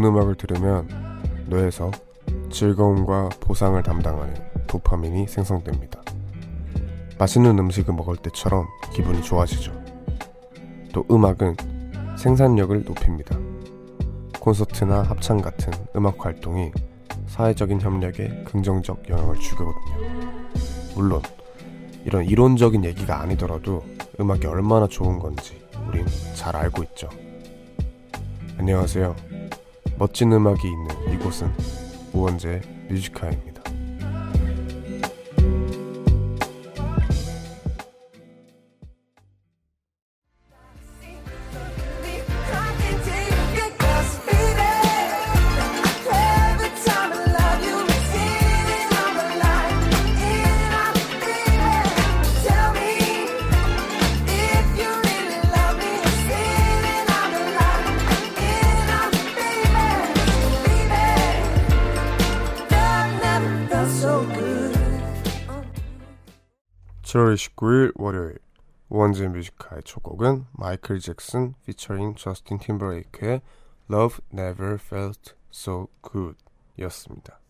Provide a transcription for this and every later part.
좋은 음악을 들으면 뇌에서 즐거움과 보상을 담당하는 도파민이 생성됩니다. 맛있는 음식을 먹을 때처럼 기분이 좋아지죠. 또 음악은 생산력을 높입니다. 콘서트나 합창 같은 음악 활동이 사회적인 협력에 긍정적 영향을 주거든요. 물론 이런 이론적인 얘기가 아니더라도 음악이 얼마나 좋은 건지 우린 잘 알고 있죠. 안녕하세요. 멋진 음악이 있는 이곳은 우원재 뮤지카입니다. (7월 29일) 월요일 우원재 Music High의 첫 곡은 마이클 잭슨 피처링 저스틴 팀버레이크의 Love Never Felt So Good 이었습니다.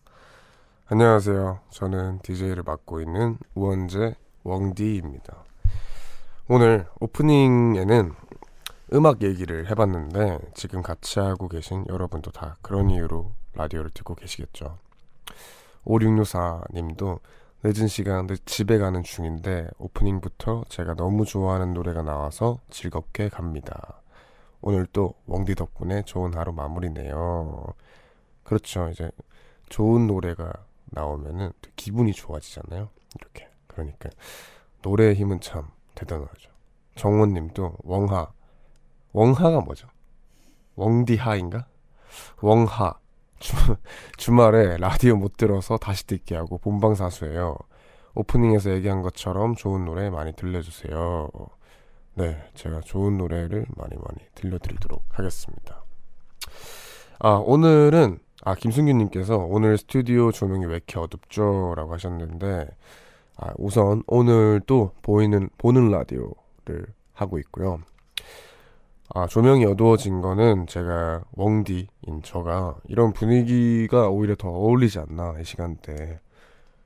안녕하세요. 저는 DJ를 맡고 있는 우원재 웡디입니다. 오늘 오프닝에는 음악 얘기를 해봤는데 지금 같이 하고 계신 여러분도 다 그런 이유로 라디오를 듣고 계시겠죠. 5664님도 늦은 시간 집에 가는 중인데 오프닝부터 제가 너무 좋아하는 노래가 나와서 즐겁게 갑니다. 오늘 또 웡디 덕분에 좋은 하루 마무리네요. 그렇죠. 이제 좋은 노래가 나오면은 기분이 좋아지잖아요. 이렇게. 그러니까 노래의 힘은 참 대단하죠. 정원님도 웡하. 웡하가 뭐죠? 웡디하인가? 웡하. 주, 주말에 라디오 못 들어서 다시 듣게 하고 본방사수예요. 오프닝에서 얘기한 것처럼 좋은 노래 많이 들려주세요. 네, 제가 좋은 노래를 많이 많이 들려드리도록 하겠습니다. 아, 오늘은, 아, 김승규님께서 오늘 스튜디오 조명이 왜 이렇게 어둡죠? 라고 하셨는데, 아, 우선 오늘 또 보이는, 보는 라디오를 하고 있고요. 아, 조명이 어두워진 거는 제가 웡디 인 저가 이런 분위기가 오히려 더 어울리지 않나, 이 시간대.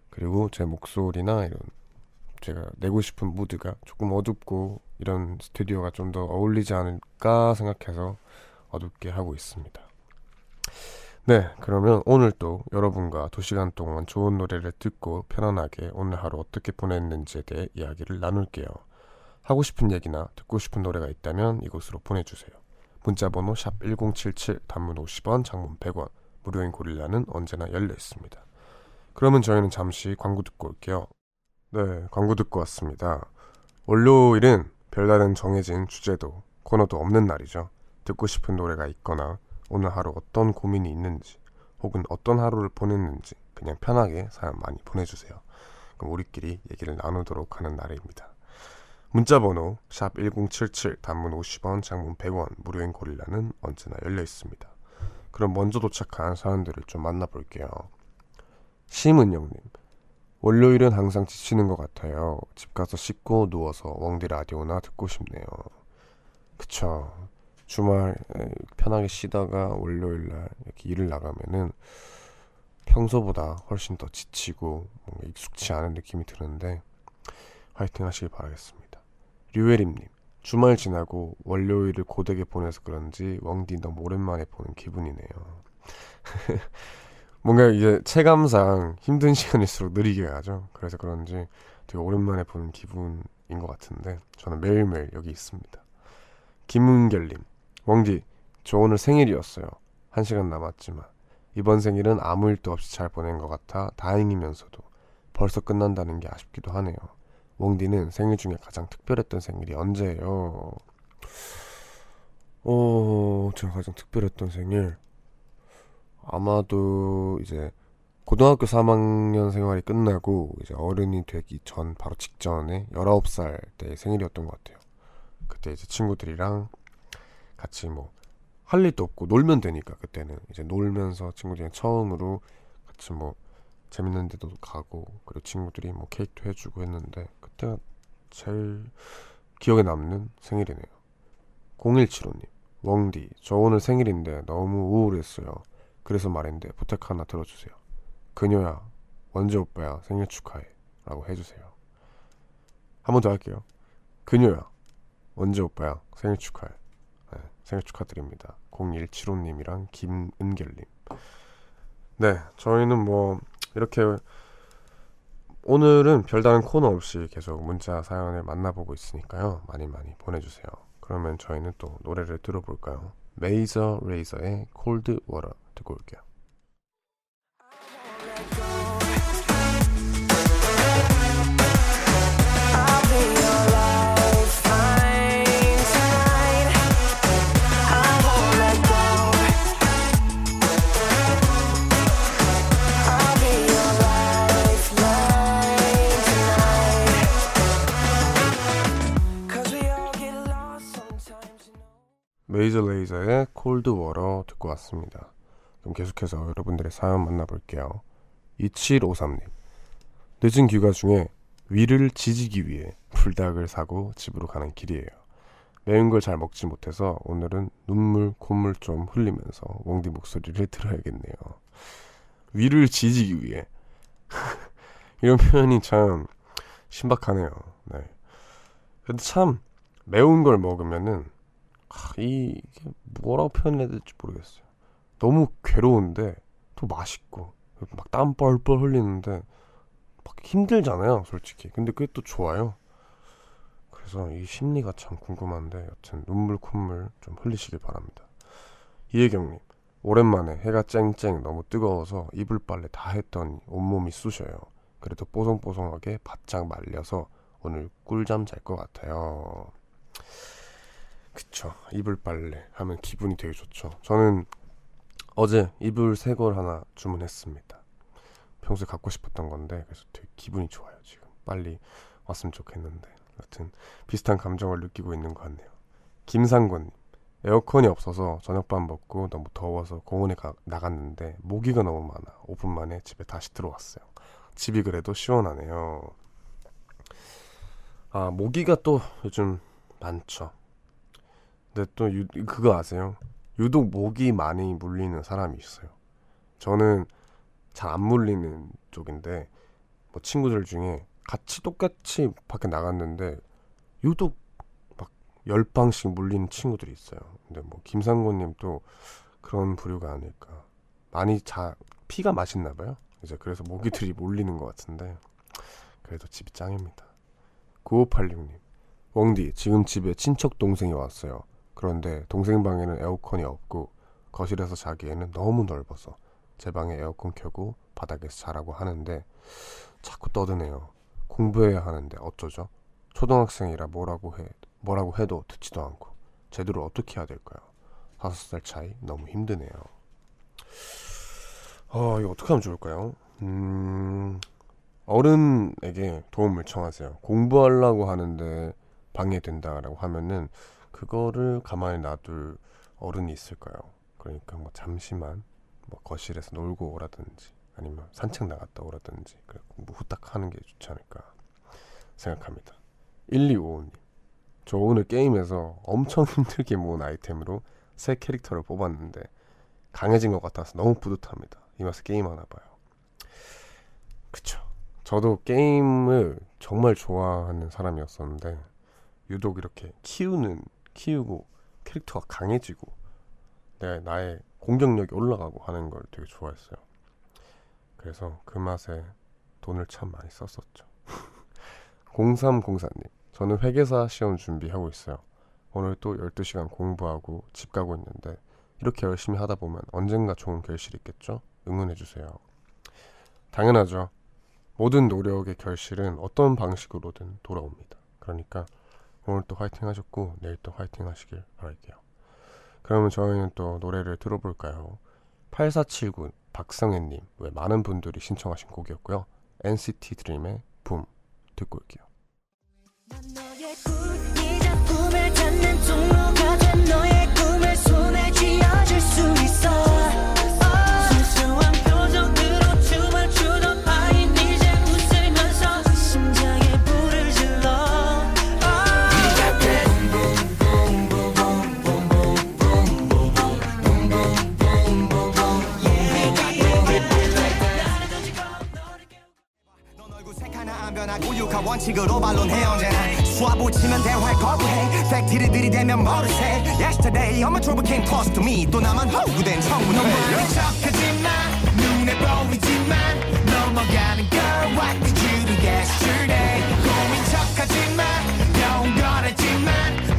그리고 제 목소리나 이런 제가 내고 싶은 무드가 조금 어둡고 이런 스튜디오가 좀 더 어울리지 않을까 생각해서 어둡게 하고 있습니다. 네, 그러면 오늘 또 여러분과 2시간 동안 좋은 노래를 듣고 편안하게 오늘 하루 어떻게 보냈는지에 대해 이야기를 나눌게요. 하고 싶은 얘기나 듣고 싶은 노래가 있다면 이곳으로 보내주세요. 문자번호 샵 1077, 단문 50원, 장문 100원, 무료인 고릴라는 언제나 열려 있습니다. 그러면 저희는 잠시 광고 듣고 올게요. 네, 광고 듣고 왔습니다. 월요일은 별다른 정해진 주제도, 코너도 없는 날이죠. 듣고 싶은 노래가 있거나 오늘 하루 어떤 고민이 있는지 혹은 어떤 하루를 보냈는지 그냥 편하게 사연 많이 보내주세요. 그럼 우리끼리 얘기를 나누도록 하는 날입니다. 문자번호 샵1077 단문 50원 장문 100원 무료인 고릴라는 언제나 열려 있습니다. 그럼 먼저 도착한 사연들을 좀 만나볼게요. 심은영님 월요일은 항상 지치는 것 같아요. 집 가서 씻고 누워서 웡디 라디오나 듣고 싶네요. 그쵸. 주말 편하게 쉬다가 월요일 날 이렇게 일을 나가면은 평소보다 훨씬 더 지치고 익숙치 않은 느낌이 드는데 화이팅 하시길 바라겠습니다. 류혜림님 주말 지나고 월요일을 고되게 보내서 그런지 웡디 너무 오랜만에 보는 기분이네요. 뭔가 이제 체감상 힘든 시간일수록 느리게 가죠. 그래서 그런지 되게 오랜만에 보는 기분인 것 같은데 저는 매일매일 여기 있습니다. 김은결님, 웡디, 저 오늘 생일이었어요. 한 시간 남았지만 이번 생일은 아무 일도 없이 잘 보낸 것 같아 다행이면서도 벌써 끝난다는 게 아쉽기도 하네요. 웡디는 생일 중에 가장 특별했던 생일이 언제예요? 어, 제가 가장 특별했던 생일 아마도 이제 고등학교 3학년 생활이 끝나고 이제 어른이 되기 전 바로 직전에 19살 때 생일이었던 것 같아요. 그때 이제 친구들이랑 같이 뭐 할 일도 없고 놀면 되니까 그때는 이제 놀면서 친구들이랑 처음으로 같이 뭐 재밌는 데도 가고 그리고 친구들이 뭐 케이크도 해주고 했는데 그때가 제일 기억에 남는 생일이네요. 0175님 웡디, 저 오늘 생일인데 너무 우울했어요. 그래서 말인데 부탁 하나 들어주세요. 그녀야, 원재 오빠야, 생일 축하해. 라고 해주세요. 한 번 더 할게요. 그녀야, 원재 오빠야, 생일 축하해. 네, 생일 축하드립니다. 0175님이랑 김은결님. 네, 저희는 뭐, 이렇게, 오늘은 별다른 코너 없이 계속 문자 사연을 만나보고 있으니까요. 많이 많이 보내주세요. 그러면 저희는 또 노래를 들어볼까요? Major Lazer의 Cold Water 듣고 올게요. Major Lazer의 Cold Water 듣고 왔습니다. 그럼 계속해서 여러분들의 사연 만나볼게요. 2753님. 늦은 귀가 중에 위를 지지기 위해 불닭을 사고 집으로 가는 길이에요. 매운 걸 잘 먹지 못해서 오늘은 눈물, 콧물 좀 흘리면서 웡디 목소리를 들어야겠네요. 위를 지지기 위해. 이런 표현이 참 신박하네요. 네. 근데 참 매운 걸 먹으면은 이 이게 뭐라고 표현해야 될지 모르겠어요. 너무 괴로운데 또 맛있고 막 땀 뻘뻘 흘리는데 막 힘들잖아요, 솔직히. 근데 그게 또 좋아요. 그래서 이 심리가 참 궁금한데 여튼 눈물 콧물 좀 흘리시길 바랍니다. 이혜경님 오랜만에 해가 쨍쨍 너무 뜨거워서 이불 빨래 다 했더니 온몸이 쑤셔요. 그래도 뽀송뽀송하게 바짝 말려서 오늘 꿀잠 잘 것 같아요. 그쵸. 이불 빨래 하면 기분이 되게 좋죠. 저는 어제 이불 새 걸 하나 주문했습니다. 평소에 갖고 싶었던 건데 그래서 되게 기분이 좋아요. 지금 빨리 왔으면 좋겠는데 여튼 비슷한 감정을 느끼고 있는 것 같네요. 김상권님 에어컨이 없어서 저녁밥 먹고 너무 더워서 공원에 가, 나갔는데 모기가 너무 많아 5분 만에 집에 다시 들어왔어요. 집이 그래도 시원하네요. 아 모기가 또 요즘 많죠. 근데 또 유, 그거 아세요? 유독 목이 많이 물리는 사람이 있어요. 저는 잘 안 물리는 쪽인데 뭐 친구들 중에 같이 똑같이 밖에 나갔는데 유독 막 열 방씩 물리는 친구들이 있어요. 근데 뭐 김상곤님 또 그런 부류가 아닐까. 많이 자 피가 맛있나 봐요. 이제 그래서 모기들이 몰리는 것 같은데 그래도 집이 짱입니다. 9586님 웡디 지금 집에 친척 동생이 왔어요. 그런데 동생 방에는 에어컨이 없고 거실에서 자기에는 너무 넓어서 제 방에 에어컨 켜고 바닥에서 자라고 하는데 자꾸 떠드네요. 공부해야 하는데 어쩌죠? 초등학생이라 뭐라고 해 뭐라고 해도 듣지도 않고 제대로 어떻게 해야 될까요? 다섯 살 차이 너무 힘드네요. 어, 이거 어떻게 하면 좋을까요? 음, 어른에게 도움을 청하세요. 공부하려고 하는데 방해된다라고 하면은 그거를 가만히 놔둘 어른이 있을까요? 그러니까 뭐 잠시만 뭐 거실에서 놀고 오라든지 아니면 산책 나갔다 오라든지 그래 공부 후딱 하는 게 좋지 않을까 생각합니다. 1255님 저 오늘 게임에서 엄청 힘들게 모은 아이템으로 새 캐릭터를 뽑았는데 강해진 것 같아서 너무 뿌듯합니다. 이 맛에 게임 하나 봐요. 그쵸. 저도 게임을 정말 좋아하는 사람이었었는데 유독 이렇게 키우는 키우고 캐릭터가 강해지고 내 나의 공격력이 올라가고 하는 걸 되게 좋아했어요. 그래서 그 맛에 돈을 참 많이 썼었죠. 0304님, 저는 회계사 시험 준비하고 있어요. 오늘 또 12시간 공부하고 집 가고 있는데 이렇게 열심히 하다 보면 언젠가 좋은 결실이 있겠죠? 응원해 주세요. 당연하죠. 모든 노력의 결실은 어떤 방식으로든 돌아옵니다. 그러니까 오늘 또 화이팅 하셨고 내일 또 화이팅 하시길 바랄게요. 그러면 저희는 또 노래를 들어볼까요? 8479 박성혜님 왜 많은 분들이 신청하신 곡이었고요. NCT 드림의 붐 듣고 올게요. 고육한 원칙으로 반론해 언제나 수압을 치면 대화를 거부해. 팩트를 들이대면 모르세 Yesterday I'm a trouble came close to me. 또 나만 허구된 청문회 너무 척하지마 눈에 보이지만 넘어가는 girl What did you do yesterday? 고민 척하지마 영원하지만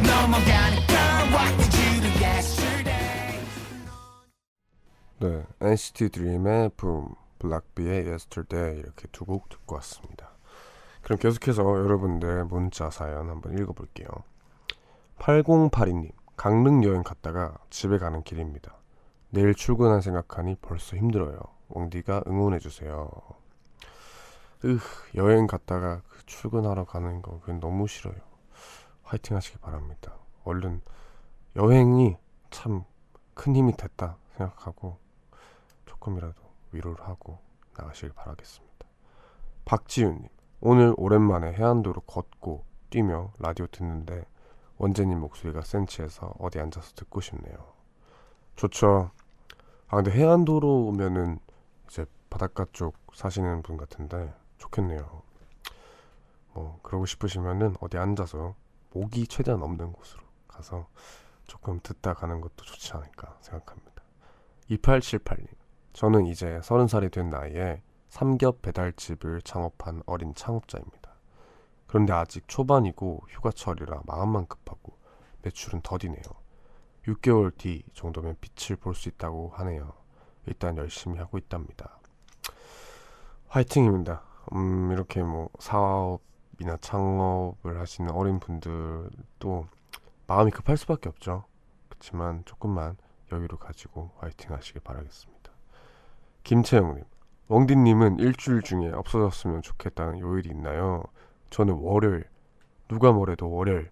넘어가는 girl What did you do yesterday? 네, NCT 드림의 붐, 블락비의 Yesterday 이렇게 두 곡 듣고 왔습니다. 그럼 계속해서 여러분들 문자 사연 한번 읽어볼게요. 8082님, 강릉 여행 갔다가 집에 가는 길입니다. 내일 출근할 생각하니 벌써 힘들어요. 웡디가 응원해주세요. 으, 여행 갔다가 그 출근하러 가는 거 너무 싫어요. 화이팅 하시기 바랍니다. 얼른 여행이 참 큰 힘이 됐다 생각하고 조금이라도 위로를 하고 나가시길 바라겠습니다. 박지윤님, 오늘 오랜만에 해안도로 걷고 뛰며 라디오 듣는데 원재님 목소리가 센치해서 어디 앉아서 듣고 싶네요. 좋죠. 아 근데 해안도로 오면은 이제 바닷가 쪽 사시는 분 같은데 좋겠네요. 뭐 그러고 싶으시면은 어디 앉아서 목이 최대한 없는 곳으로 가서 조금 듣다 가는 것도 좋지 않을까 생각합니다. 2878님, 저는 이제 30살이 된 나이에 삼겹 배달집을 창업한 어린 창업자입니다. 그런데 아직 초반이고 휴가철이라 마음만 급하고 매출은 더디네요. 6개월 뒤 정도면 빛을 볼 수 있다고 하네요. 일단 열심히 하고 있답니다. 화이팅입니다. 음, 이렇게 뭐 사업이나 창업을 하시는 어린 분들도 마음이 급할 수밖에 없죠. 그렇지만 조금만 여유를 가지고 화이팅 하시길 바라겠습니다. 김채영님, 웡디님은 일주일 중에 없어졌으면 좋겠다는 요일이 있나요? 저는 월요일, 누가 뭐래도 월요일,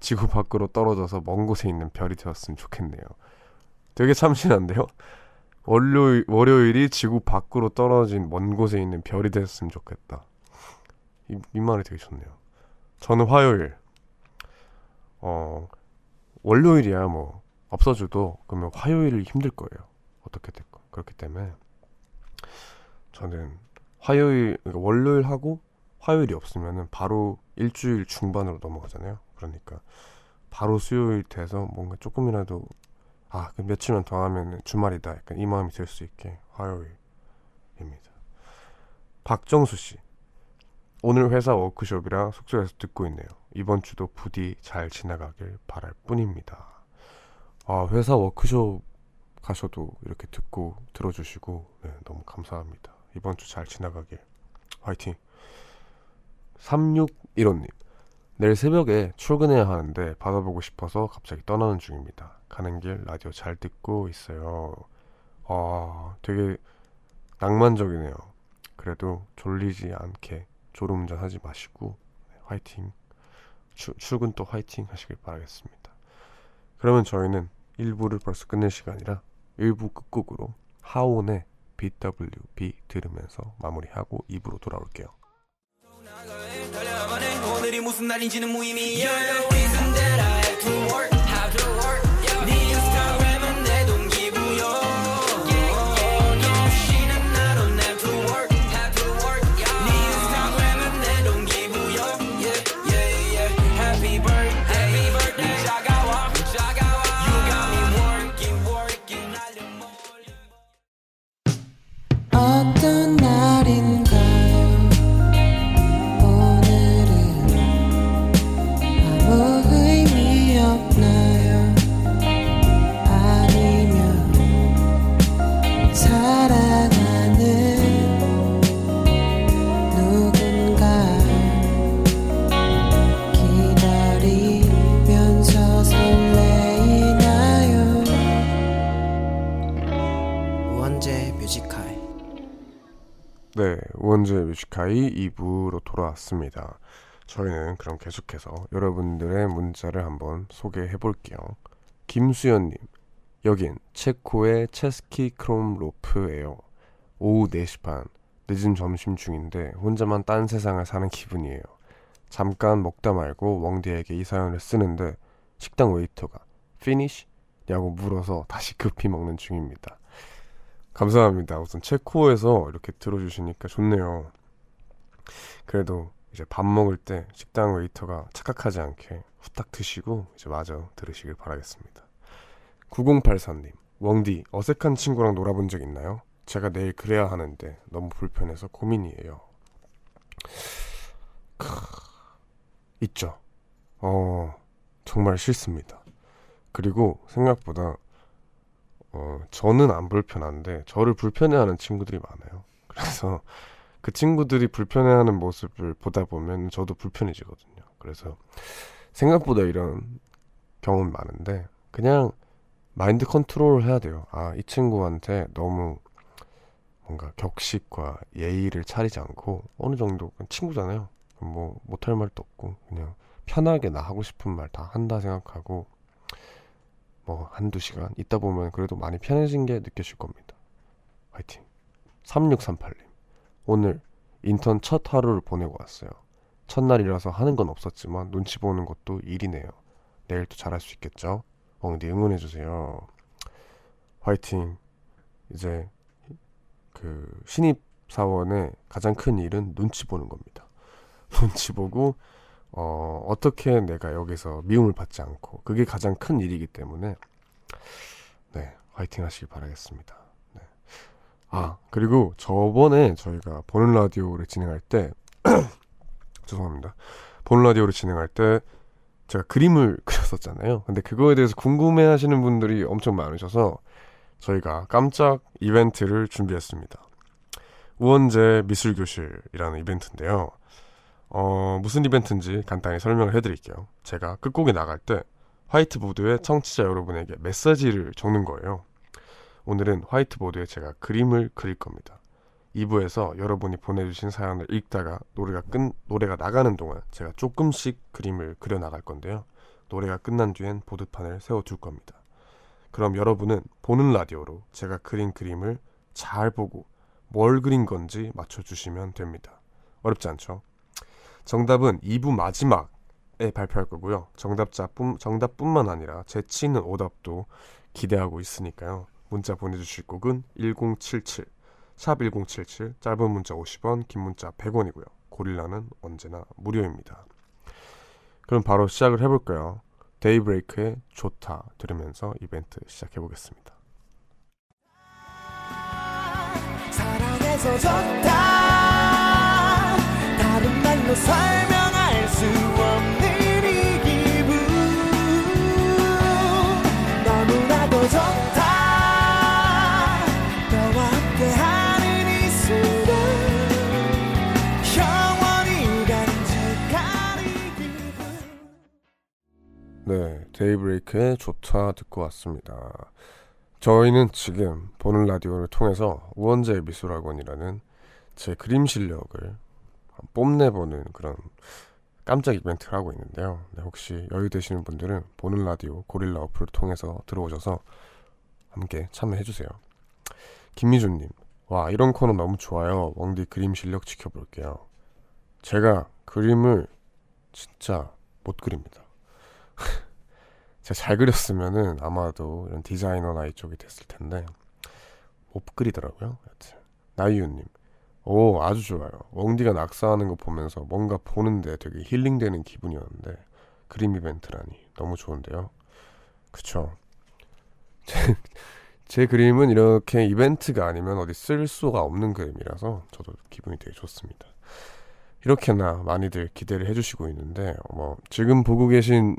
지구 밖으로 떨어져서 먼 곳에 있는 별이 되었으면 좋겠네요. 되게 참신한데요? 월요일, 월요일이 지구 밖으로 떨어진 먼 곳에 있는 별이 됐으면 좋겠다. 이, 이 말이 되게 좋네요. 저는 화요일, 어, 월요일이야 뭐 없어져도 그러면 화요일이 힘들 거예요. 어떻게 될까? 그렇기 때문에 저는 화요일, 그러니까 월요일 하고 화요일이 없으면은 바로 일주일 중반으로 넘어가잖아요. 그러니까 바로 수요일 돼서 뭔가 조금이라도 아, 그 며칠만 더 하면 주말이다. 약간 이 마음이 들 수 있게 화요일입니다. 박정수 씨. 오늘 회사 워크숍이라 숙소에서 듣고 있네요. 이번 주도 부디 잘 지나가길 바랄 뿐입니다. 아, 회사 워크숍 가셔도 이렇게 듣고 들어주시고 네, 너무 감사합니다. 이번 주 잘 지나가길 화이팅. 3615님. 내일 새벽에 출근해야 하는데 받아보고 싶어서 갑자기 떠나는 중입니다. 가는 길 라디오 잘 듣고 있어요. 아, 되게 낭만적이네요. 그래도 졸리지 않게 졸음운전 하지 마시고 화이팅. 추, 출근 또 화이팅 하시길 바라겠습니다. 그러면 저희는 1부를 벌써 끝낼 시간이라 1부 끝곡으로 하온의 BWB 들으면서 마무리하고 2부로 돌아올게요. 오늘이 무슨 날인지는 무의미해 어 2부로 돌아왔습니다. 저희는 그럼 계속해서 여러분들의 문자를 한번 소개해 볼게요. 김수연님, 여긴 체코의 체스키 크룸로프예요. 오후 4시 반, 늦은 점심 중인데 혼자만 딴 세상을 사는 기분이에요. 잠깐 먹다 말고 웡디에게 이 사연을 쓰는데 식당 웨이터가 finish? 냐고 물어서 다시 급히 먹는 중입니다. 감사합니다. 우선 체코에서 이렇게 들어주시니까 좋네요. 그래도 이제 밥 먹을 때 식당 웨이터가 착각하지 않게 후딱 드시고 이제 마저 들으시길 바라겠습니다. 9084님, 웡디, 어색한 친구랑 놀아본 적 있나요? 제가 내일 그래야 하는데 너무 불편해서 고민이에요. 크... 있죠. 어, 정말 싫습니다. 그리고 생각보다 어, 저는 안 불편한데 저를 불편해하는 친구들이 많아요. 그래서 그 친구들이 불편해하는 모습을 보다 보면 저도 불편해지거든요. 그래서 생각보다 이런 경험이 많은데 그냥 마인드 컨트롤을 해야 돼요. 아, 이 친구한테 너무 뭔가 격식과 예의를 차리지 않고 어느 정도 친구잖아요. 뭐 못할 말도 없고 그냥 편하게 나 하고 싶은 말 다 한다 생각하고 뭐 한두 시간 있다 보면 그래도 많이 편해진 게 느껴질 겁니다. 화이팅. 3638님. 오늘 인턴 첫 하루를 보내고 왔어요. 첫날이라서 하는 건 없었지만 눈치 보는 것도 일이네요. 내일 또 잘할 수 있겠죠? 엉디 응원해주세요. 화이팅. 이제 그 신입 사원의 가장 큰 일은 눈치 보는 겁니다. 눈치 보고 어, 어떻게 내가 여기서 미움을 받지 않고 그게 가장 큰 일이기 때문에 네 화이팅 하시길 바라겠습니다. 네. 아 그리고 저번에 저희가 보는 라디오를 진행할 때 죄송합니다. 보는 라디오를 진행할 때 제가 그림을 그렸었잖아요. 근데 그거에 대해서 궁금해 하시는 분들이 엄청 많으셔서 저희가 깜짝 이벤트를 준비했습니다. 우원재 미술교실이라는 이벤트인데요. 어, 무슨 이벤트인지 간단히 설명을 해드릴게요. 제가 끝곡에 나갈 때 화이트보드에 청취자 여러분에게 메시지를 적는 거예요. 오늘은 화이트보드에 제가 그림을 그릴 겁니다. 2부에서 여러분이 보내주신 사연을 읽다가 노래가 끝, 노래가 나가는 동안 제가 조금씩 그림을 그려 나갈 건데요. 노래가 끝난 뒤엔 보드판을 세워둘 겁니다. 그럼 여러분은 보는 라디오로 제가 그린 그림을 잘 보고 뭘 그린 건지 맞춰주시면 됩니다. 어렵지 않죠? 정답은 2부 마지막에 발표할 거고요. 정답자 뿐 정답뿐만 아니라 재치 있는 오답도 기대하고 있으니까요. 문자 보내주실 곡은 1077, 샵 1077, 짧은 문자 50원, 긴 문자 100원이고요. 고릴라는 언제나 무료입니다. 그럼 바로 시작을 해볼까요? 데이브레이크의 좋다 들으면서 이벤트 시작해 보겠습니다. 사랑해서 좋다 다른 말로 설명할 수 없는 이 기분 너무나도 좋다 네, 데이브레이크의 좋다 듣고 왔습니다. 저희는 지금 보는 라디오를 통해서 우원재 미술학원이라는 제 그림 실력을 뽐내보는 그런 깜짝 이벤트를 하고 있는데요. 네, 혹시 여유 되시는 분들은 보는 라디오 고릴라 어플을 통해서 들어오셔서 함께 참여해주세요. 김미준님, 와 이런 코너 너무 좋아요. 웡디 그림 실력 지켜볼게요. 제가 그림을 진짜 못 그립니다. 제가 잘 그렸으면은 아마도 이런 디자이너나 이쪽이 됐을 텐데 못 그리더라고요. 여튼 나이유님, 오 아주 좋아요. 웡디가 낙서하는 거 보면서 뭔가 보는데 되게 힐링되는 기분이었는데 그림 이벤트라니 너무 좋은데요. 그쵸? 제, 제 그림은 이렇게 이벤트가 아니면 어디 쓸 수가 없는 그림이라서 저도 기분이 되게 좋습니다. 이렇게나 많이들 기대를 해주시고 있는데 뭐 지금 보고 계신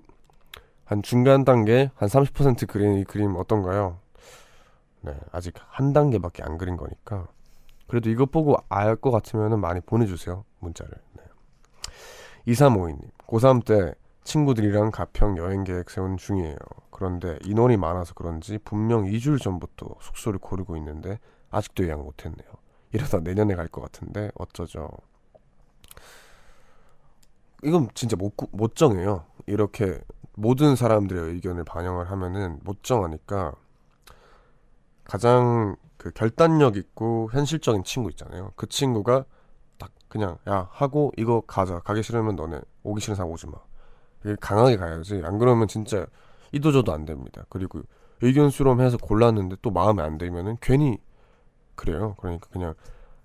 한 중간 단계 한 30% 그린 이 그림 어떤가요? 네, 아직 한 단계밖에 안 그린 거니까 그래도 이것 보고 알 것 같으면 많이 보내주세요 문자를. 네. 2352님 고3 때 친구들이랑 가평 여행 계획 세운 중이에요. 그런데 인원이 많아서 그런지 분명 2주일 전부터 숙소를 고르고 있는데 아직도 예약 못했네요. 이러다 내년에 갈 것 같은데 어쩌죠? 이건 진짜 못, 구- 못 정해요. 이렇게 모든 사람들의 의견을 반영을 하면은 못 정하니까 가장 그 결단력 있고 현실적인 친구 있잖아요. 그 친구가 딱 그냥 야 하고 이거 가자. 가기 싫으면 너네 오기 싫은 사람 오지 마. 강하게 가야지. 안 그러면 진짜 이도저도 안 됩니다. 그리고 의견 수렴해서 골랐는데 또 마음에 안 들면은 괜히 그래요. 그러니까 그냥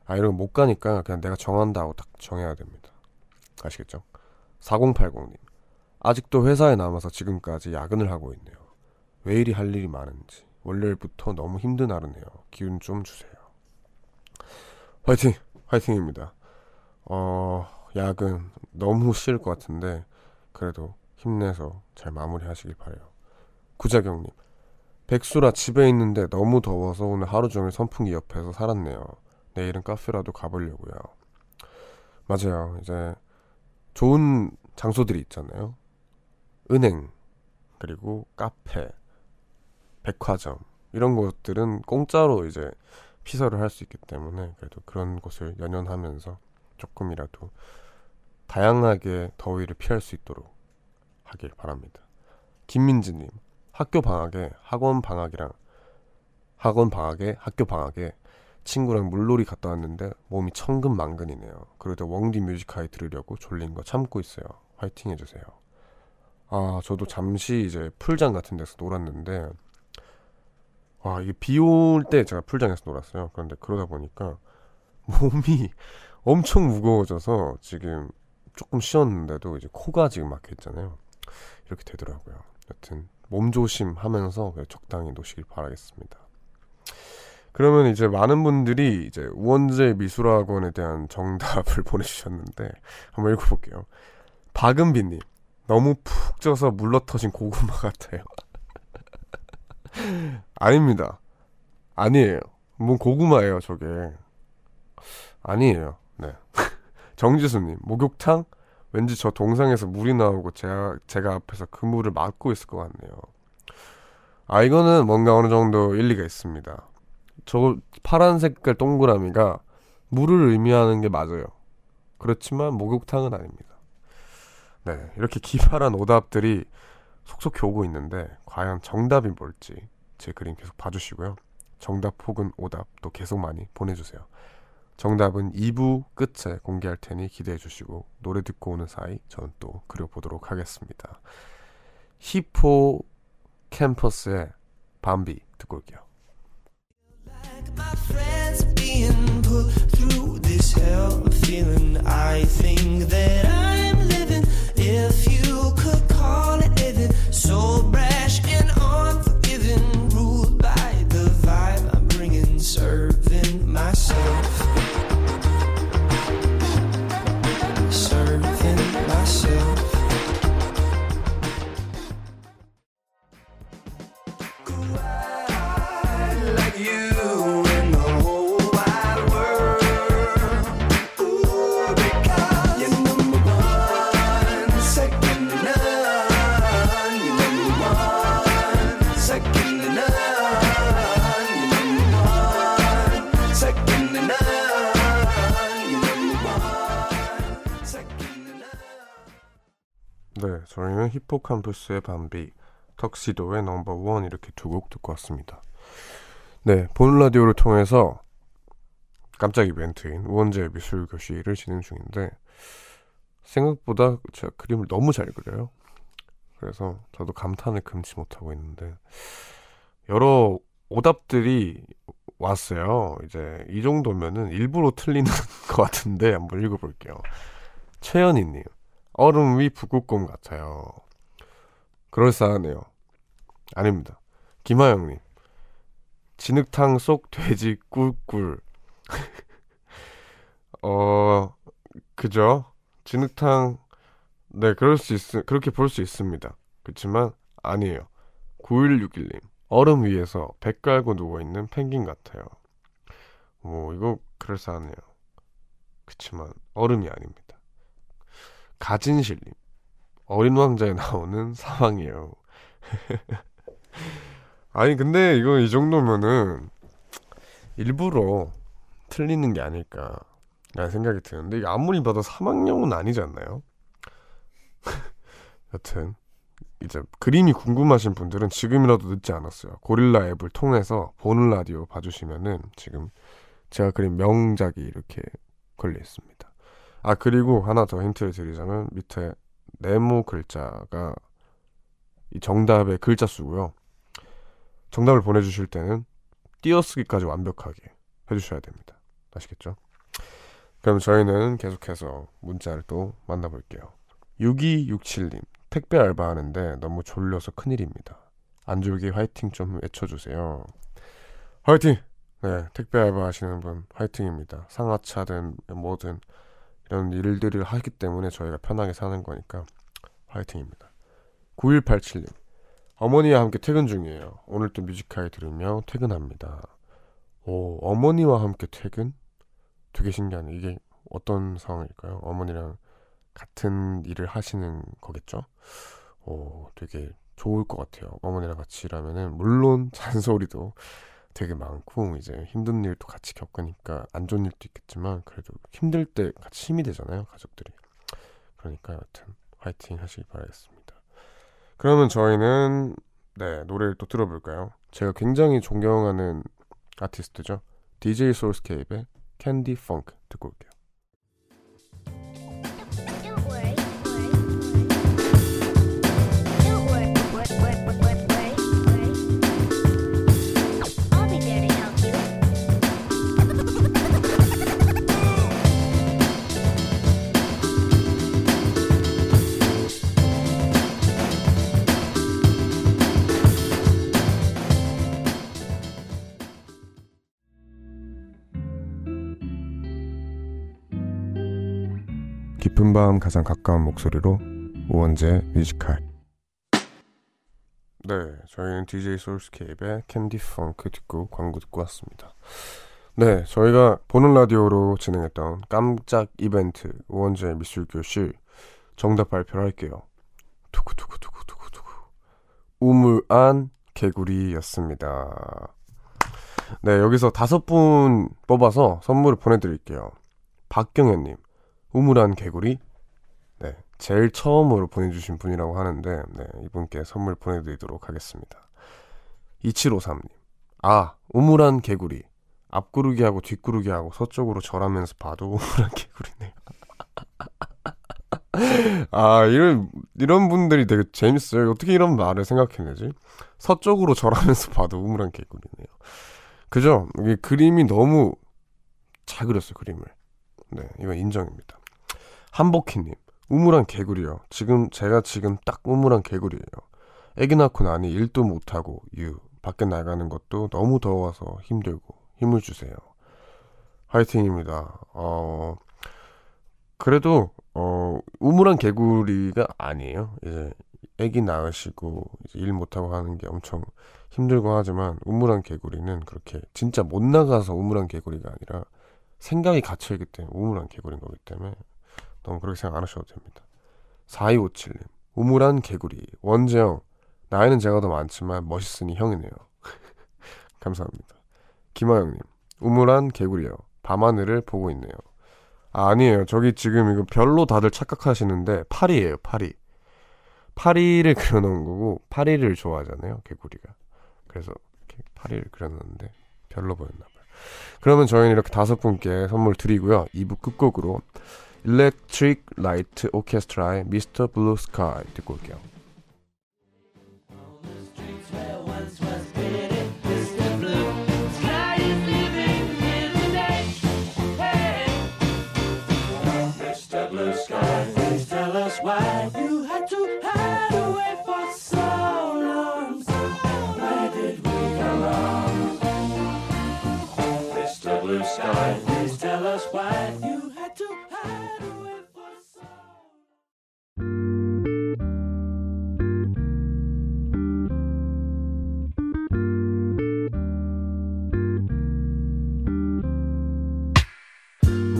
아 이런 거 못 가니까 그냥 내가 정한다 하고 딱 정해야 됩니다. 아시겠죠? 4080님. 아직도 회사에 남아서 지금까지 야근을 하고 있네요. 왜 이리 할 일이 많은지. 월요일부터 너무 힘든 하루네요. 기운 좀 주세요. 화이팅! 화이팅입니다. 어, 야근 너무 싫을 것 같은데, 그래도 힘내서 잘 마무리 하시길 바래요. 구자경님. 백수라 집에 있는데 너무 더워서 오늘 하루 종일 선풍기 옆에서 살았네요. 내일은 카페라도 가보려고요. 맞아요. 이제 좋은 장소들이 있잖아요. 은행, 그리고 카페, 백화점 이런 곳들은 공짜로 이제 피서를 할 수 있기 때문에 그래도 그런 곳을 연연하면서 조금이라도 다양하게 더위를 피할 수 있도록 하길 바랍니다. 김민지님, 학교 방학에 학원 방학이랑 학원 방학에 학교 방학에 친구랑 물놀이 갔다 왔는데 몸이 천근만근이네요. 그래도 웡디 뮤직하이 들으려고 졸린 거 참고 있어요. 화이팅 해주세요. 아, 저도 잠시 이제 풀장 같은 데서 놀았는데, 와, 이게 비 올 때 제가 풀장에서 놀았어요. 그런데 그러다 보니까 몸이 엄청 무거워져서 지금 조금 쉬었는데도 이제 코가 지금 막혀 있잖아요. 이렇게 되더라고요. 여튼 몸 조심 하면서 적당히 노시길 바라겠습니다. 그러면 이제 많은 분들이 이제 우원재 미술학원에 대한 정답을 보내주셨는데 한번 읽어볼게요. 박은비님 너무 푹 쪄서 물러터진 고구마 같아요. 아닙니다. 아니에요. 뭔 고구마예요, 저게. 아니에요. 네. 정지수님, 목욕탕? 왠지 저 동상에서 물이 나오고 제가, 제가 앞에서 그 물을 막고 있을 것 같네요. 아, 이거는 뭔가 어느 정도 일리가 있습니다. 저 파란 색깔 동그라미가 물을 의미하는 게 맞아요. 그렇지만 목욕탕은 아닙니다. 네, 이렇게 기발한 오답들이 속속히 오고 있는데 과연 정답이 뭘지 제 그림 계속 봐주시고요. 정답 혹은 오답 또 계속 많이 보내주세요. 정답은 2부 끝에 공개할 테니 기대해 주시고 노래 듣고 오는 사이 저는 또 그려보도록 하겠습니다. 히포 캠퍼스의 밤비 듣고 올게요. My If you 히포캄퍼스의 밤비, 턱시도의 넘버원 이렇게 두 곡 듣고 왔습니다. 네, 본 라디오를 통해서 깜짝 이벤트인 우원재 미술 교실을 진행 중인데 생각보다 제가 그림을 너무 잘 그려요. 그래서 저도 감탄을 금치 못하고 있는데 여러 오답들이 왔어요. 이제 이 정도면은 일부러 틀리는 것 같은데 한번 읽어볼게요. 최연희님, 얼음 위 북극곰 같아요. 그럴싸하네요. 아닙니다. 김하영님, 진흙탕 속 돼지 꿀꿀. 어, 그죠? 진흙탕, 네, 그럴 수 있, 그렇게 볼 수 있습니다. 그렇지만, 아니에요. 9161님, 얼음 위에서 배 깔고 누워있는 펭귄 같아요. 뭐, 이거 그럴싸하네요. 그렇지만, 얼음이 아닙니다. 가진실님, 어린 왕자에 나오는 사망이에요. 아니 근데 이거 이 정도면은 일부러 틀리는 게 아닐까 라는 생각이 드는데 아무리 봐도 사망령은 아니지 않나요? 여튼 이제 그림이 궁금하신 분들은 지금이라도 늦지 않았어요. 고릴라 앱을 통해서 보는 라디오 봐주시면은 지금 제가 그린 명작이 이렇게 걸려 있습니다. 아 그리고 하나 더 힌트를 드리자면 밑에 네모 글자가 이 정답의 글자 수고요. 정답을 보내주실 때는 띄어쓰기까지 완벽하게 해주셔야 됩니다. 아시겠죠? 그럼 저희는 계속해서 문자를 또 만나볼게요. 6267님, 택배 알바하는데 너무 졸려서 큰일입니다. 안 졸게 화이팅 좀 외쳐주세요. 화이팅! 네, 택배 알바 하시는 분 화이팅입니다. 상하차든 뭐든 이런 일들을 하기 때문에 저희가 편하게 사는 거니까 화이팅입니다. 9187님, 어머니와 함께 퇴근 중이에요. 오늘 또 뮤지카이 들으며 퇴근합니다. 오, 어머니와 함께 퇴근? 되게 신기하네. 이게 어떤 상황일까요? 어머니랑 같은 일을 하시는 거겠죠? 오, 되게 좋을 것 같아요. 어머니랑 같이 일하면은 물론 잔소리도 되게 많고 이제 힘든 일도 같이 겪으니까 안 좋은 일도 있겠지만 그래도 힘들 때 같이 힘이 되잖아요, 가족들이. 그러니까 여튼 화이팅 하시기 바라겠습니다. 그러면 저희는 네, 노래를 또 들어볼까요? 제가 굉장히 존경하는 아티스트죠. DJ 소울스케이프의 Candy Funk 듣고 올게요. 깊은 밤 가장 가까운 목소리로 우원재 뮤직하이 네, 저희는 DJ 소울스케이프의 Candy Funk 듣고 광고 듣고 왔습니다. 네, 저희가 보는 라디오로 진행했던 깜짝 이벤트 우원재 미술교실 정답 발표를 할게요. 두구두구두구두구두구 우물 안 개구리였습니다. 네, 여기서 다섯 분 뽑아서 선물을 보내드릴게요. 박경현님, 우물안 개구리? 네, 제일 처음으로 보내주신 분이라고 하는데, 네, 이분께 선물 보내드리도록 하겠습니다. 2753님, 아, 우물안 개구리. 앞구르기하고 뒷구르기하고 서쪽으로 절하면서 봐도 우물안 개구리네요. 아, 이런, 이런 분들이 되게 재밌어요. 어떻게 이런 말을 생각해내지? 서쪽으로 절하면서 봐도 우물안 개구리네요. 그죠? 이게 그림이 너무 잘 그렸어요, 그림을. 네, 이건 인정입니다. 한복희님, 우물한 개구리요. 지금, 제가 지금 딱 우물한 개구리예요. 애기 낳고 나니 일도 못하고, 유. 밖에 나가는 것도 너무 더워서 힘들고, 힘을 주세요. 화이팅입니다. 어, 그래도, 어, 우물한 개구리가 아니에요. 이제, 애기 낳으시고, 이제 일 못하고 하는 게 엄청 힘들고 하지만, 우물한 개구리는 그렇게, 진짜 못 나가서 우물한 개구리가 아니라, 생각이 갇혀있기 때문에 우물한 개구리인 거기 때문에 너무 그렇게 생각 안 하셔도 됩니다. 4257님 우물한 개구리 원재영 나이는 제가 더 많지만 멋있으니 형이네요. 감사합니다. 김하영님 우물한 개구리요. 밤하늘을 보고 있네요. 아, 아니에요. 저기 지금 이거 별로 다들 착각하시는데 파리예요. 파리. 파리를 그려놓은 거고 파리를 좋아하잖아요. 개구리가. 그래서 이렇게 파리를 그려놨는데 별로 보였나 봐요. 그러면 저희는 이렇게 다섯 분께 선물 드리고요. 2부 끝곡으로 Electric Light Orchestra의 Mr. Blue Sky 듣고 올게요.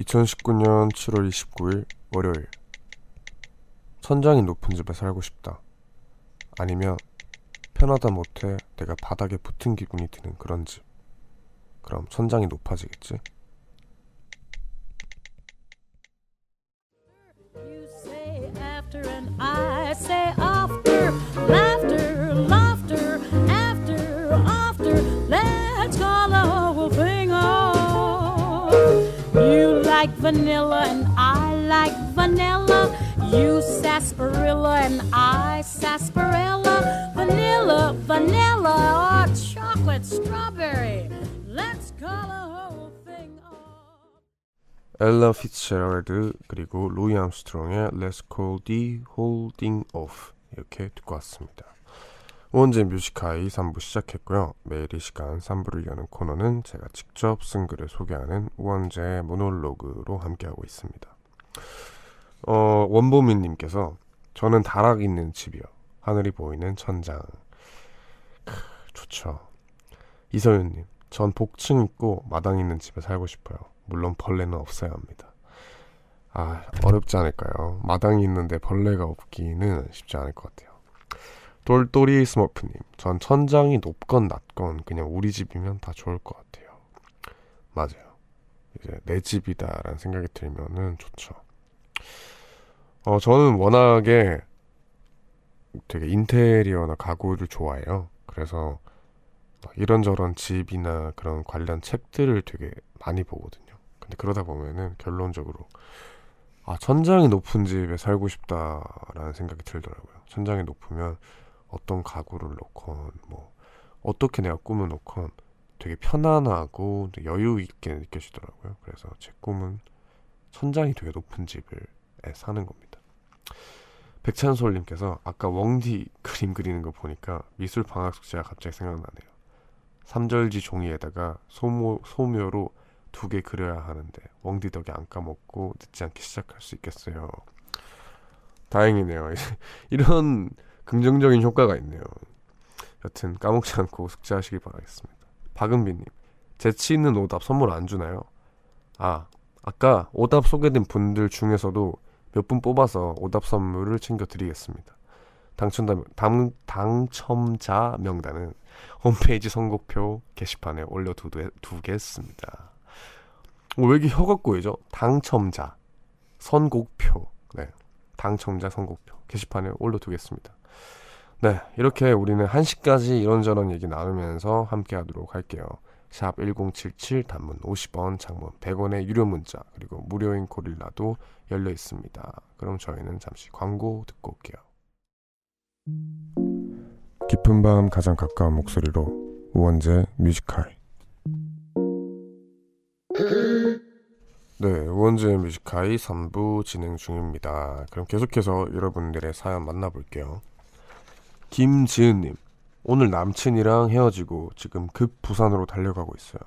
2019년 7월 29일 월요일 천장이 높은 집에 살고 싶다. 아니면 편하다 못해 내가 바닥에 붙은 기분이 드는 그런 집. 그럼 천장이 높아지겠지? like vanilla and I like vanilla. You sarsaparilla and I sarsaparilla. Vanilla, vanilla, or chocolate strawberry. Let's call the whole thing off. 엘라 피츠제럴드 그리고 루이 암스트롱의 Let's Call the Holding Off 이렇게 듣고 왔습니다. 우원재 뮤직하이 3부 시작했고요. 매일 이 시간 3부를 여는 코너는 제가 직접 쓴 글을 소개하는 우원재 모놀로그로 함께하고 있습니다. 어, 원보민님께서 저는 다락 있는 집이요. 하늘이 보이는 천장. 크, 좋죠. 이서윤님, 전 복층 있고 마당 있는 집에 살고 싶어요. 물론 벌레는 없어야 합니다. 아, 어렵지 않을까요? 마당이 있는데 벌레가 없기는 쉽지 않을 것 같아요. 돌돌이 스머프님, 전 천장이 높건 낮건 그냥 우리 집이면 다 좋을 것 같아요. 맞아요. 이제 내 집이다라는 생각이 들면은 좋죠. 어, 저는 워낙에 되게 인테리어나 가구를 좋아해요. 그래서 막 이런저런 집이나 그런 관련 책들을 되게 많이 보거든요. 근데 그러다 보면은 결론적으로 아 천장이 높은 집에 살고 싶다라는 생각이 들더라고요. 천장이 높으면 어떤 가구를 놓건 뭐 어떻게 내가 꿈을 놓건 되게 편안하고 여유 있게 느껴지더라고요. 그래서 제 꿈은 천장이 되게 높은 집을 에 사는 겁니다. 백찬솔님께서 아까 웡디 그림 그리는 거 보니까 미술 방학 숙제가 갑자기 생각나네요. 삼절지 종이에다가 소모, 소묘로 두 개 그려야 하는데 웡디 덕에 안 까먹고 늦지 않게 시작할 수 있겠어요. 다행이네요. 이런 긍정적인 효과가 있네요. 여튼 까먹지 않고 숙제하시길 바라겠습니다. 박은비님, 재치 있는 오답 선물 안 주나요? 아, 아까 오답 소개된 분들 중에서도 몇 분 뽑아서 오답 선물을 챙겨드리겠습니다. 당첨자, 당, 당첨자 명단은 홈페이지 선곡표 게시판에 올려두겠습니다. 어, 왜 이렇게 혀가 꼬이죠? 당첨자, 선곡표, 네, 당첨자 선곡표 게시판에 올려두겠습니다. 네, 이렇게 우리는 1시까지 이런저런 얘기 나누면서 함께 하도록 할게요. 샵 1077 단문 50원, 장문 100원의 유료 문자 그리고 무료인 고릴라도 열려 있습니다. 그럼 저희는 잠시 광고 듣고 올게요. 깊은 밤 가장 가까운 목소리로 우원재 뮤지컬 네, 우원재 뮤지컬 3부 진행 중입니다. 그럼 계속해서 여러분들의 사연 만나볼게요. 김지은님 오늘 남친이랑 헤어지고 지금 급 부산으로 달려가고 있어요.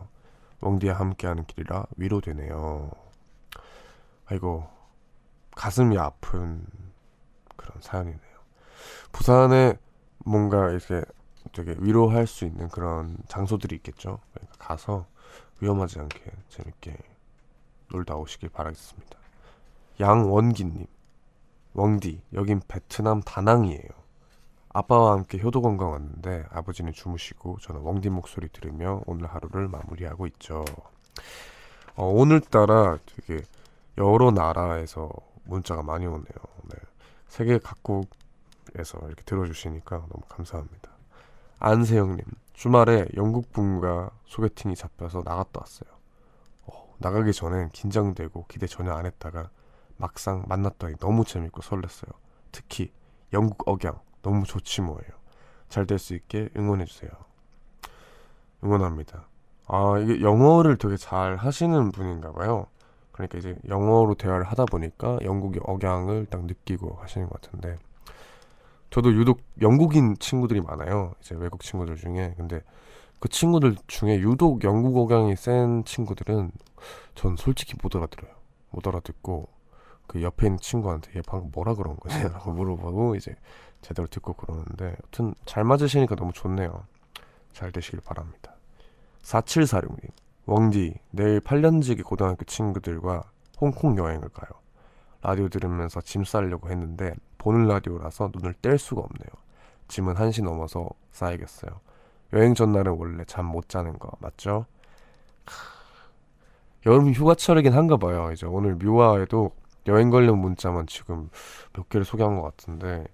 웡디와 함께하는 길이라 위로되네요. 아이고 가슴이 아픈 그런 사연이네요. 부산에 뭔가 이렇게 되게 위로할 수 있는 그런 장소들이 있겠죠. 그러니까 가서 위험하지 않게 재밌게 놀다 오시길 바라겠습니다. 양원기님, 웡디 여긴 베트남 다낭이에요. 아빠와 함께 효도관광 왔는데 아버지는 주무시고 저는 웡디 목소리 들으며 오늘 하루를 마무리하고 있죠. 어, 오늘따라 되게 여러 나라에서 문자가 많이 오네요. 네. 세계 각국에서 이렇게 들어주시니까 너무 감사합니다. 안세영님, 주말에 영국 분과 소개팅이 잡혀서 나갔다 왔어요. 어, 나가기 전엔 긴장되고 기대 전혀 안 했다가 막상 만났더니 너무 재밌고 설렜어요. 특히 영국 억양 너무 좋지 뭐예요. 잘 될 수 있게 응원해 주세요. 응원합니다. 아 이게 영어를 되게 잘 하시는 분인가 봐요. 그러니까 이제 영어로 대화를 하다 보니까 영국의 억양을 딱 느끼고 하시는 것 같은데 저도 유독 영국인 친구들이 많아요. 이제 외국 친구들 중에 근데 그 친구들 중에 유독 영국 억양이 센 친구들은 전 솔직히 못 알아들어요. 못 알아듣고 그 옆에 있는 친구한테 얘 방금 뭐라 그런 거지? 라고 물어보고 이제 제대로 듣고 그러는데 여튼 잘 맞으시니까 너무 좋네요. 잘 되시길 바랍니다. 4746님 웡디 내일 8년지기 고등학교 친구들과 홍콩 여행을 가요. 라디오 들으면서 짐 싸려고 했는데 보는 라디오라서 눈을 뗄 수가 없네요. 짐은 1시 넘어서 싸야겠어요. 여행 전날은 원래 잠 못 자는 거 맞죠? 크... 여름 휴가철이긴 한가 봐요. 이제 오늘 묘화에도 여행 관련 문자만 지금 몇 개를 소개한 것 같은데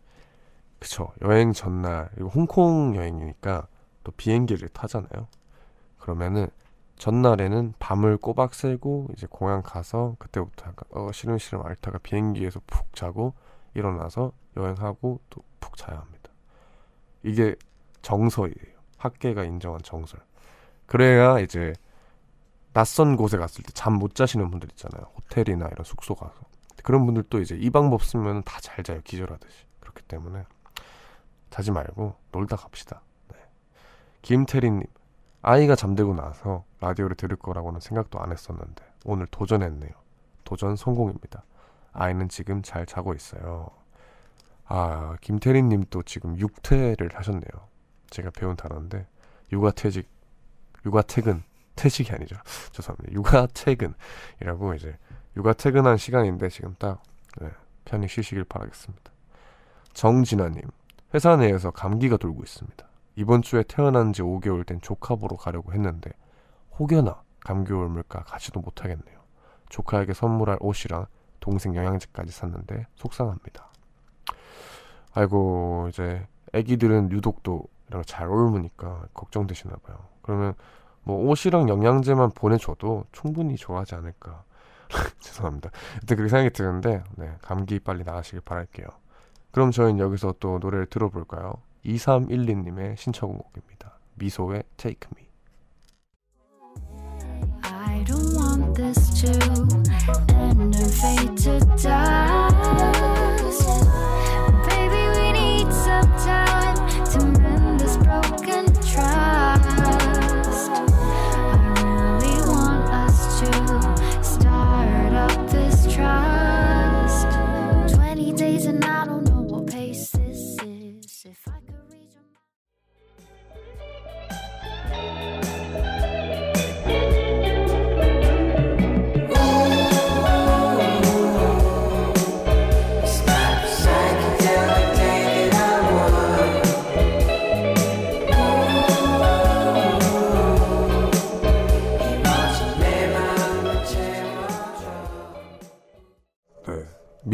그쵸. 여행 전날 그리고 홍콩 여행이니까 또 비행기를 타잖아요. 그러면은 전날에는 밤을 꼬박 새고 이제 공항 가서 그때부터 약간 어 시름시름 앓다가 비행기에서 푹 자고 일어나서 여행하고 또 푹 자야 합니다. 이게 정설이에요. 학계가 인정한 정설. 그래야 이제 낯선 곳에 갔을 때 잠 못 자시는 분들 있잖아요. 호텔이나 이런 숙소 가서. 그런 분들도 이제 이 방법 쓰면 다 잘 자요 기절하듯이. 그렇기 때문에 자지 말고 놀다 갑시다. 네. 김태리님 아이가 잠들고 나서 라디오를 들을 거라고는 생각도 안 했었는데 오늘 도전했네요. 도전 성공입니다. 아이는 지금 잘 자고 있어요. 아 김태리님 또 지금 육퇴를 하셨네요. 제가 배운 단어인데 육아퇴직 육아퇴근 퇴직이 아니죠. 죄송합니다. 육아퇴근이라고 이제 육아 퇴근한 시간인데 지금 딱 네, 편히 쉬시길 바라겠습니다. 정진아님 회사 내에서 감기가 돌고 있습니다. 이번 주에 태어난 지 5개월 된 조카 보러 가려고 했는데 혹여나 감기 옮을까 가지도 못하겠네요. 조카에게 선물할 옷이랑 동생 영양제까지 샀는데 속상합니다. 아이고 이제 애기들은 유독 또 이런 거잘 옮으니까 걱정되시나 봐요. 그러면 뭐 옷이랑 영양제만 보내줘도 충분히 좋아하지 않을까 죄송합니다. 일단 그렇게 생각이 드는데 네, 감기 빨리 나으시길 바랄게요. 그럼 저희는 여기서 또 노래를 들어볼까요? 2312님의 신청곡입니다. 미소의 Take Me. I don't want this to end and fade to dust.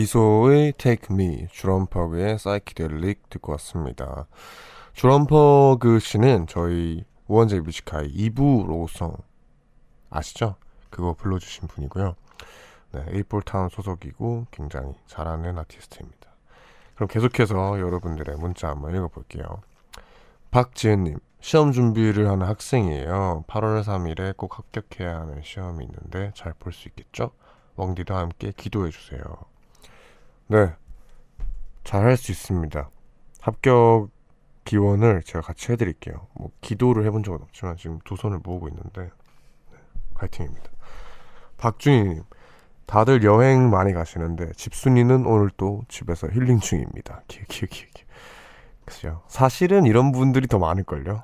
미소의 Take Me, 주럼퍼그의 사이키델릭 듣고 왔습니다. 주럼퍼그 씨는 저희 우원재 뮤직하이 2부 로고송 아시죠? 그거 불러주신 분이고요. 네, 에잇볼타운 소속이고 굉장히 잘하는 아티스트입니다. 그럼 계속해서 여러분들의 문자 한번 읽어볼게요. 박지은님, 시험 준비를 하는 학생이에요. 8월 3일에 꼭 합격해야 하는 시험이 있는데 잘 볼 수 있겠죠? 왕디도 함께 기도해 주세요. 네, 잘 할 수 있습니다. 합격 기원을 제가 같이 해드릴게요. 뭐 기도를 해본 적은 없지만 지금 두 손을 모으고 있는데 네, 화이팅입니다. 박준희님, 다들 여행 많이 가시는데 집순이는 오늘 또 집에서 힐링 중입니다. 기기기기. 그죠? 사실은 이런 분들이 더 많을걸요.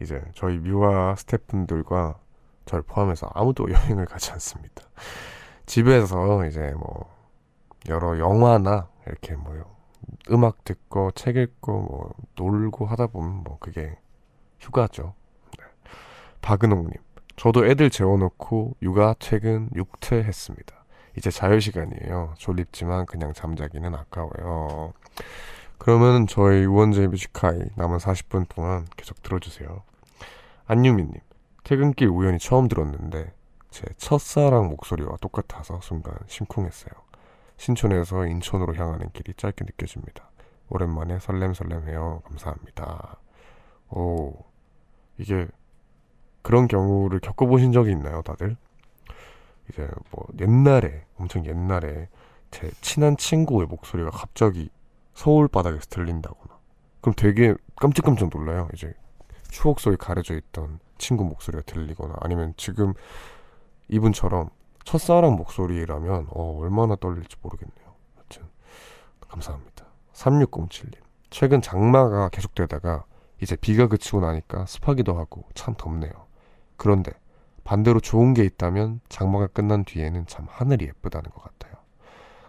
이제 저희 뮤아 스태프분들과 저를 포함해서 아무도 여행을 가지 않습니다. 집에서 이제 뭐 여러 영화나 이렇게 뭐 음악 듣고 책 읽고 뭐 놀고 하다 보면 뭐 그게 휴가죠. 네. 박은옥님, 저도 애들 재워놓고 육아 퇴근 육퇴했습니다. 이제 자유 시간이에요. 졸립지만 그냥 잠자기는 아까워요. 그러면 저희 우원재 뮤지카이 남은 40분 동안 계속 들어주세요. 안유미님, 퇴근길 우연히 처음 들었는데 제 첫사랑 목소리와 똑같아서 순간 심쿵했어요. 신촌에서 인천으로 향하는 길이 짧게 느껴집니다. 오랜만에 설렘설렘해요. 감사합니다. 오, 이게 그런 경우를 겪어보신 적이 있나요, 다들? 이제 뭐 옛날에, 엄청 옛날에 제 친한 친구의 목소리가 갑자기 서울 바닥에서 들린다거나. 그럼 되게 깜짝깜짝 놀라요. 이제 추억 속에 가려져 있던 친구 목소리가 들리거나 아니면 지금 이분처럼 첫사랑 목소리라면 어, 얼마나 떨릴지 모르겠네요. 여튼 감사합니다. 3607님 최근 장마가 계속되다가 이제 비가 그치고 나니까 습하기도 하고 참 덥네요. 그런데 반대로 좋은 게 있다면 장마가 끝난 뒤에는 참 하늘이 예쁘다는 것 같아요.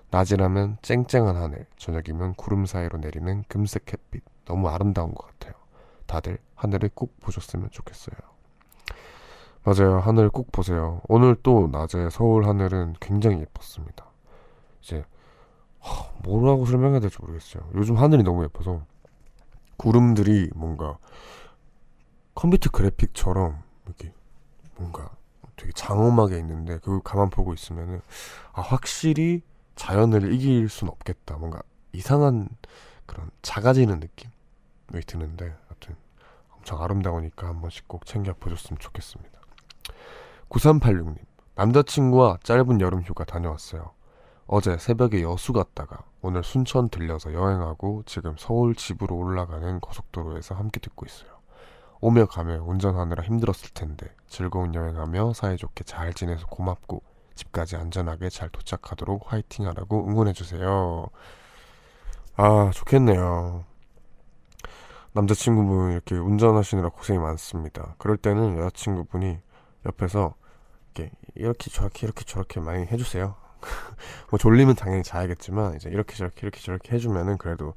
낮이라면 쨍쨍한 하늘, 저녁이면 구름 사이로 내리는 금색 햇빛 너무 아름다운 것 같아요. 다들 하늘을 꼭 보셨으면 좋겠어요. 맞아요. 하늘 꼭 보세요. 오늘 또 낮에 서울 하늘은 굉장히 예뻤습니다. 이제 하, 뭐라고 설명해야 될지 모르겠어요. 요즘 하늘이 너무 예뻐서 구름들이 뭔가 컴퓨터 그래픽처럼 이렇게 뭔가 되게 장엄하게 있는데 그걸 가만 보고 있으면은 아 확실히 자연을 이길 순 없겠다. 뭔가 이상한 그런 작아지는 느낌이 드는데 하여튼 엄청 아름다우니까 한 번씩 꼭 챙겨 보셨으면 좋겠습니다. 9386님 남자친구와 짧은 여름 휴가 다녀왔어요. 어제 새벽에 여수 갔다가 오늘 순천 들려서 여행하고 지금 서울 집으로 올라가는 고속도로에서 함께 듣고 있어요. 오며 가며 운전하느라 힘들었을 텐데 즐거운 여행하며 사이좋게 잘 지내서 고맙고 집까지 안전하게 잘 도착하도록 화이팅 하라고 응원해주세요. 아, 좋겠네요. 남자친구분 이렇게 운전하시느라 고생이 많습니다. 그럴 때는 여자친구분이 옆에서 이렇게 저렇게 이렇게 저렇게 많이 해주세요. 뭐 졸리면 당연히 자야겠지만 이제 이렇게 저렇게 이렇게 저렇게 해주면은 그래도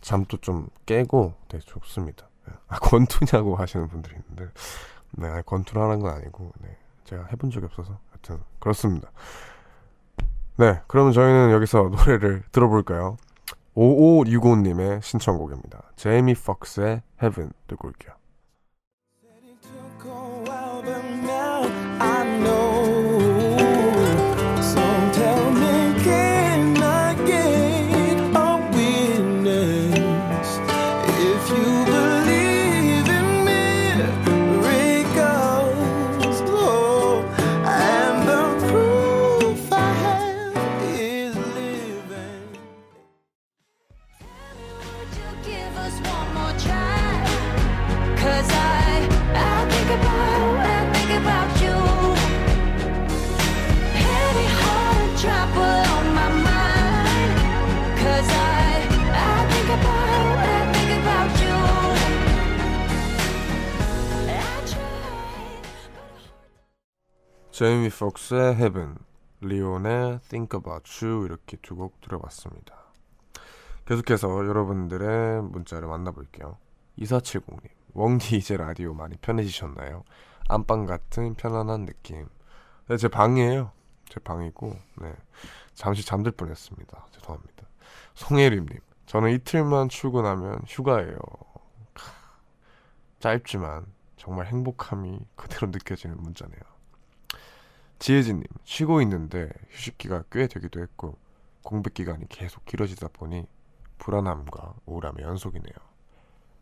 잠도 좀 깨고 되게 좋습니다. 아 권투냐고 하시는 분들이 있는데 네 권투를 하는 건 아니고 네 제가 해본 적이 없어서 하여튼 그렇습니다. 네 그러면 저희는 여기서 노래를 들어볼까요? 5565님의 신청곡입니다. 제이미 폭스의 Heaven 듣고 올게요. 제이미 폭스의 Heaven, 리온의 Think About You 이렇게 두 곡 들어봤습니다. 계속해서 여러분들의 문자를 만나볼게요. 2470님, 웡디 이제 라디오 많이 편해지셨나요? 안방 같은 편안한 느낌. 네, 제 방이에요. 제 방이고, 네. 잠시 잠들 뻔했습니다. 죄송합니다. 송혜림님, 저는 이틀만 출근하면 휴가예요. 크, 짧지만 정말 행복함이 그대로 느껴지는 문자네요. 지혜진님, 쉬고 있는데 휴식기가 꽤 되기도 했고, 공백 기간이 계속 길어지다 보니 불안함과 우울함의 연속이네요.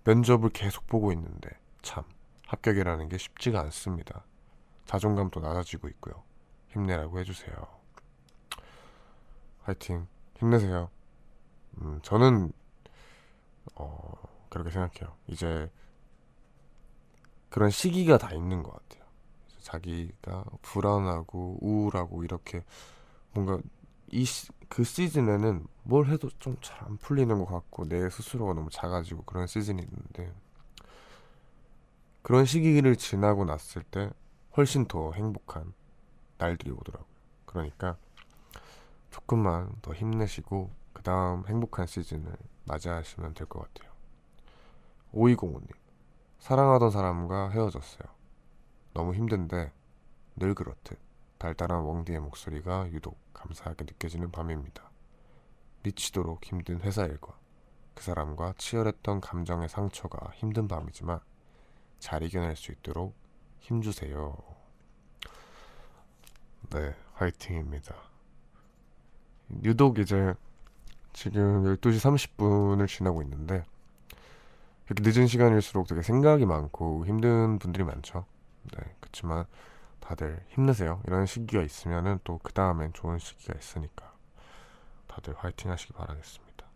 면접을 계속 보고 있는데, 참, 합격이라는 게 쉽지가 않습니다. 자존감도 낮아지고 있고요. 힘내라고 해주세요. 화이팅, 힘내세요. 음, 저는, 어, 그렇게 생각해요. 이제, 그런 시기가 다 있는 것 같아요. 자기가 불안하고 우울하고 이렇게 뭔가 이 그 시즌에는 뭘 해도 좀 잘 안 풀리는 것 같고 내 스스로가 너무 작아지고 그런 시즌이 있는데 그런 시기를 지나고 났을 때 훨씬 더 행복한 날들이 오더라고요. 그러니까 조금만 더 힘내시고 그 다음 행복한 시즌을 맞이하시면 될 것 같아요. 5205님 사랑하던 사람과 헤어졌어요. 너무 힘든데 늘 그렇듯 달달한 웡디의 목소리가 유독 감사하게 느껴지는 밤입니다. 미치도록 힘든 회사 일과 그 사람과 치열했던 감정의 상처가 힘든 밤이지만 잘 이겨낼 수 있도록 힘주세요. 네, 화이팅입니다. 유독 이제 지금 12시 30분을 지나고 있는데 이렇게 늦은 시간일수록 되게 생각이 많고 힘든 분들이 많죠. 네, 그렇지만 다들 힘내세요. 이런 시기가 있으면은 또 그 다음엔 좋은 시기가 있으니까 다들 화이팅 하시기 바라겠습니다.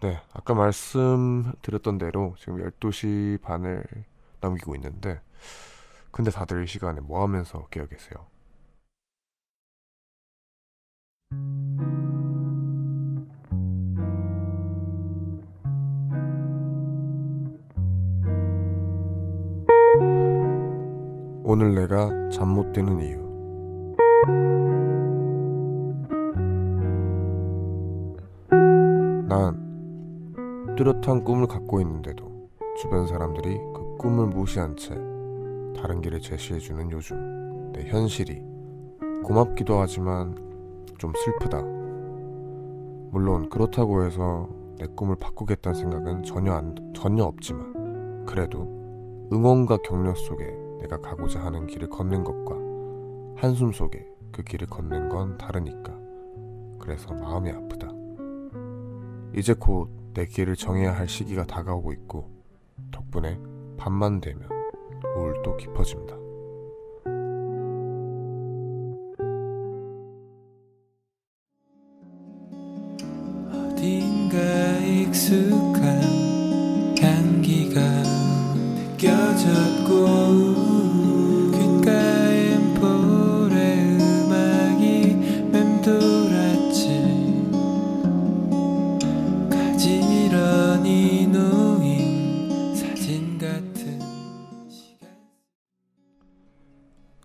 네, 아까 말씀드렸던 대로 지금 12시 반을 넘기고 있는데 근데 다들 이 시간에 뭐 하면서 깨어 계세요? 오늘 내가 잠 못 드는 이유. 난 뚜렷한 꿈을 갖고 있는데도 주변 사람들이 그 꿈을 무시한 채 다른 길을 제시해주는 요즘 내 현실이 고맙기도 하지만 좀 슬프다 물론 그렇다고 해서 내 꿈을 바꾸겠다는 생각은 전혀 안, 전혀 없지만 그래도 응원과 격려 속에 내가 가고자 하는 길을 걷는 것과 한숨 속에 그 길을 걷는 건 다르니까 그래서 마음이 아프다. 이제 곧 내 길을 정해야 할 시기가 다가오고 있고 덕분에 밤만 되면 우울도 깊어진다. 어딘가 익숙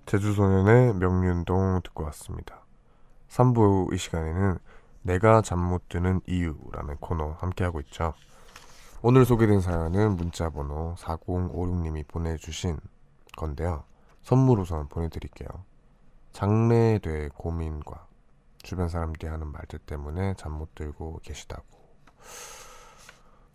제주소년의 명륜동 듣고 왔습니다. 3부 이 시간에는 내가 잠 못 드는 이유라는 코너 함께하고 있죠. 오늘 소개된 사연은 문자번호 4056님이 보내주신 건데요. 선물 우선 보내드릴게요. 장래에 고민과 주변 사람들이 하는 말들 때문에 잠 못 들고 계시다고.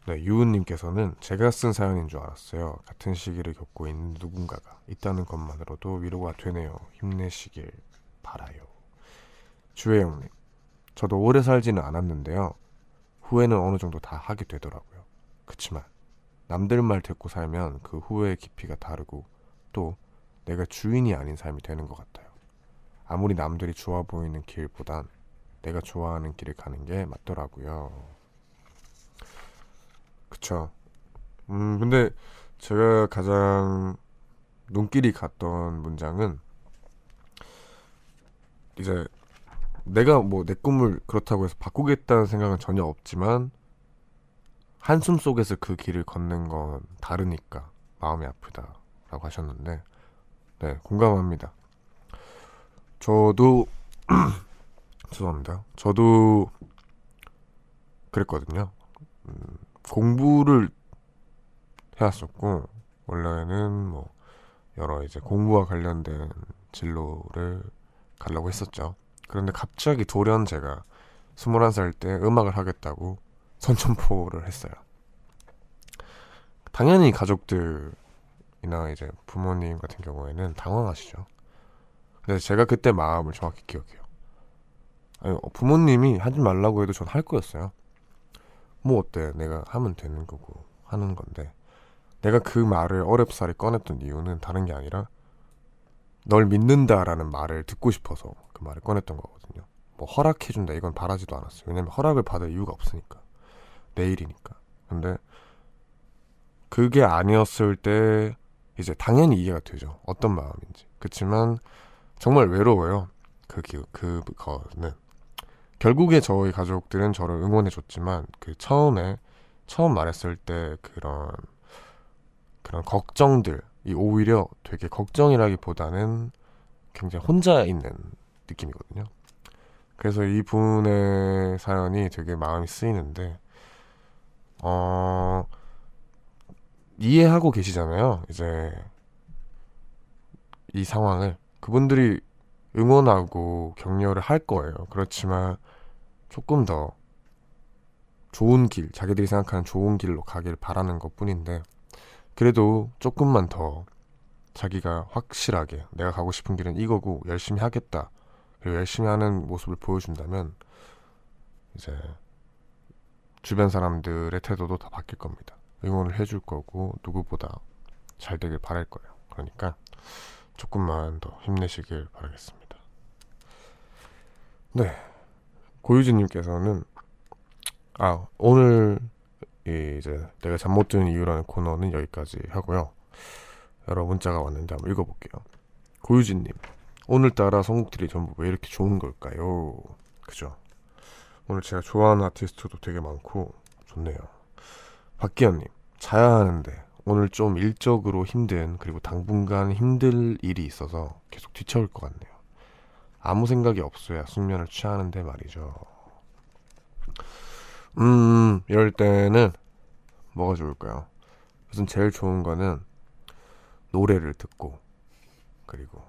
네, 유은님께서는 제가 쓴 사연인 줄 알았어요. 같은 시기를 겪고 있는 누군가가 있다는 것만으로도 위로가 되네요. 힘내시길 바라요. 주혜영님, 저도 오래 살지는 않았는데요. 후회는 어느 정도 다 하게 되더라고요. 그치만 남들 말 듣고 살면 그 후회의 깊이가 다르고 또 내가 주인이 아닌 삶이 되는 것 같아요. 아무리 남들이 좋아 보이는 길보단 내가 좋아하는 길을 가는 게 맞더라고요. 그쵸. 음, 근데 제가 가장 눈길이 갔던 문장은 이제 내가 뭐 내 꿈을 그렇다고 해서 바꾸겠다는 생각은 전혀 없지만 한숨 속에서 그 길을 걷는 건 다르니까 마음이 아프다라고 하셨는데 네 공감합니다. 저도 죄송합니다. 저도 그랬거든요. 음, 공부를 해왔었고 원래는 뭐 여러 이제 공부와 관련된 진로를 가려고 했었죠. 그런데 갑자기 돌연 제가 21살 때 음악을 하겠다고 선천포를 했어요. 당연히 가족들이나 이제 부모님 같은 경우에는 당황하시죠. 근데 제가 그때 마음을 정확히 기억해요. 아니, 어, 부모님이 하지 말라고 해도 전 할 거였어요. 뭐 어때? 내가 하면 되는 거고 하는 건데 내가 그 말을 어렵사리 꺼냈던 이유는 다른 게 아니라 널 믿는다라는 말을 듣고 싶어서 그 말을 꺼냈던 거거든요. 뭐 허락해준다 이건 바라지도 않았어요. 왜냐면 허락을 받을 이유가 없으니까 내일이니까. 근데 그게 아니었을 때 이제 당연히 이해가 되죠. 어떤 마음인지. 그렇지만 정말 외로워요. 그 기, 그거는 결국에 저희 가족들은 저를 응원해줬지만 그 처음에 처음 말했을 때 그런 그런 걱정들이 오히려 되게 걱정이라기보다는 굉장히 혼자 있는 느낌이거든요. 그래서 이 분의 사연이 되게 마음이 쓰이는데 어 이해하고 계시잖아요. 이제 이 상황을 그분들이 응원하고 격려를 할 거예요. 그렇지만 조금 더 좋은 길, 자기들이 생각하는 좋은 길로 가길 바라는 것 뿐인데, 그래도 조금만 더 자기가 확실하게 내가 가고 싶은 길은 이거고 열심히 하겠다. 그리고 열심히 하는 모습을 보여준다면, 이제 주변 사람들의 태도도 다 바뀔 겁니다. 응원을 해줄 거고, 누구보다 잘 되길 바랄 거예요. 그러니까 조금만 더 힘내시길 바라겠습니다. 네. 고유진님께서는 아 오늘 이 이제 내가 잠 못 드는 이유라는 코너는 여기까지 하고요. 여러 문자가 왔는데 한번 읽어볼게요. 고유진님 오늘따라 선곡들이 전부 왜 이렇게 좋은 걸까요? 그죠? 오늘 제가 좋아하는 아티스트도 되게 많고 좋네요. 박기현님 자야 하는데 오늘 좀 일적으로 힘든 그리고 당분간 힘들 일이 있어서 계속 뒤쳐올 것 같네요. 아무 생각이 없어야 숙면을 취하는데 말이죠. 음, 이럴 때는 뭐가 좋을까요? 우선 제일 좋은 거는 노래를 듣고 그리고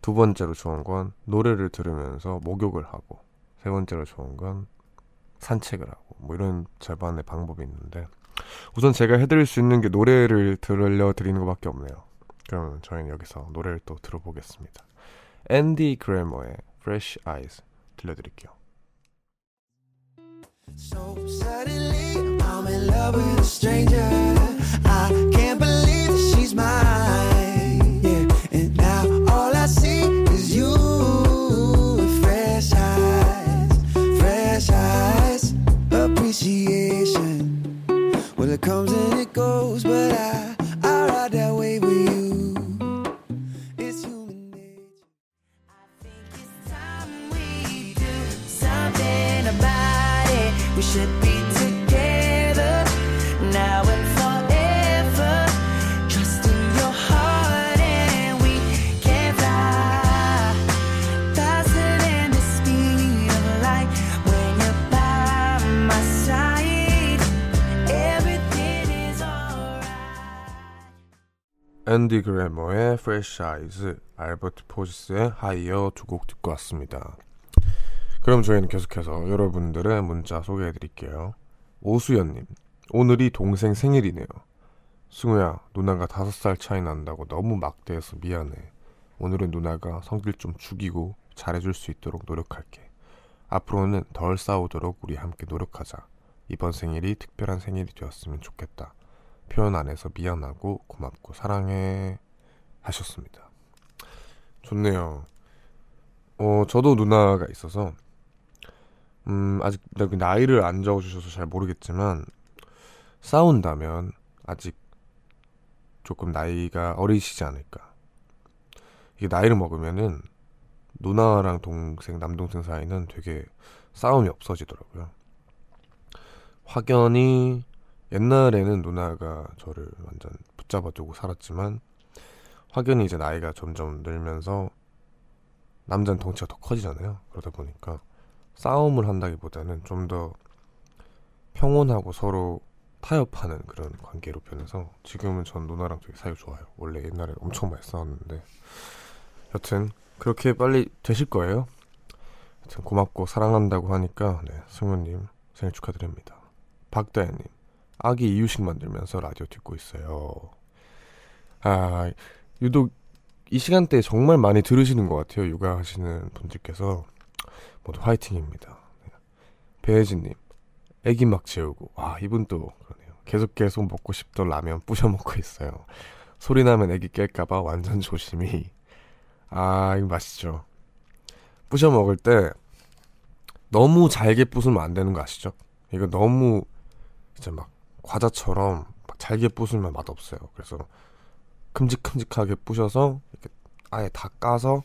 두 번째로 좋은 건 노래를 들으면서 목욕을 하고 세 번째로 좋은 건 산책을 하고 뭐 이런 절반의 방법이 있는데 우선 제가 해드릴 수 있는 게 노래를 들려 드리는 것밖에 없네요. 그러면 저희는 여기서 노래를 또 들어보겠습니다. 앤디 그래머의 Fresh Eyes 들려드릴게요. So suddenly I'm in love with a stranger. 앤디 그래머의 Fresh Eyes, 알버트 포시스의 Higher 두곡 듣고 왔습니다. 그럼 저희는 계속해서 여러분들의 문자 소개해 드릴게요. 오수연님, 오늘이 동생 생일이네요. 승우야, 누나가 다섯 살 차이 난다고 너무 막대해서 미안해. 오늘은 누나가 성질 좀 죽이고 잘해줄 수 있도록 노력할게. 앞으로는 덜 싸우도록 우리 함께 노력하자. 이번 생일이 특별한 생일이 되었으면 좋겠다. 표현 안 해서 미안하고 고맙고 사랑해 하셨습니다. 좋네요. 어, 저도 누나가 있어서 음, 아직 여기 나이를 안 적어 주셔서 잘 모르겠지만 싸운다면 아직 조금 나이가 어리시지 않을까. 이게 나이를 먹으면은 누나랑 동생, 남동생 사이는 되게 싸움이 없어지더라고요. 확연히 옛날에는 누나가 저를 완전 붙잡아두고 살았지만 확연히 이제 나이가 점점 늘면서 남자는 덩치가 더 커지잖아요. 그러다 보니까 싸움을 한다기보다는 좀 더 평온하고 서로 타협하는 그런 관계로 변해서 지금은 전 누나랑 되게 사이 좋아요. 원래 옛날에 엄청 많이 싸웠는데 여튼 그렇게 빨리 되실 거예요. 여튼 고맙고 사랑한다고 하니까 네, 승우님 생일 축하드립니다. 박다현님 아기 이유식 만들면서 라디오 듣고 있어요. 아 유독 이 시간대에 정말 많이 들으시는 것 같아요. 육아하시는 분들께서 모두 화이팅입니다. 네. 배혜진님 애기 막 재우고 와 이분 또 그러네요. 계속 계속 먹고 싶던 라면 부셔 먹고 있어요. 소리 나면 애기 깰까봐 완전 조심히. 아 이거 맛있죠. 부셔 먹을 때 너무 잘게 부수면 안 되는 거 아시죠? 이거 너무 진짜 막 과자처럼 막 잘게 부수면 맛없어요. 그래서 큼직큼직하게 부셔서 이렇게 아예 다 까서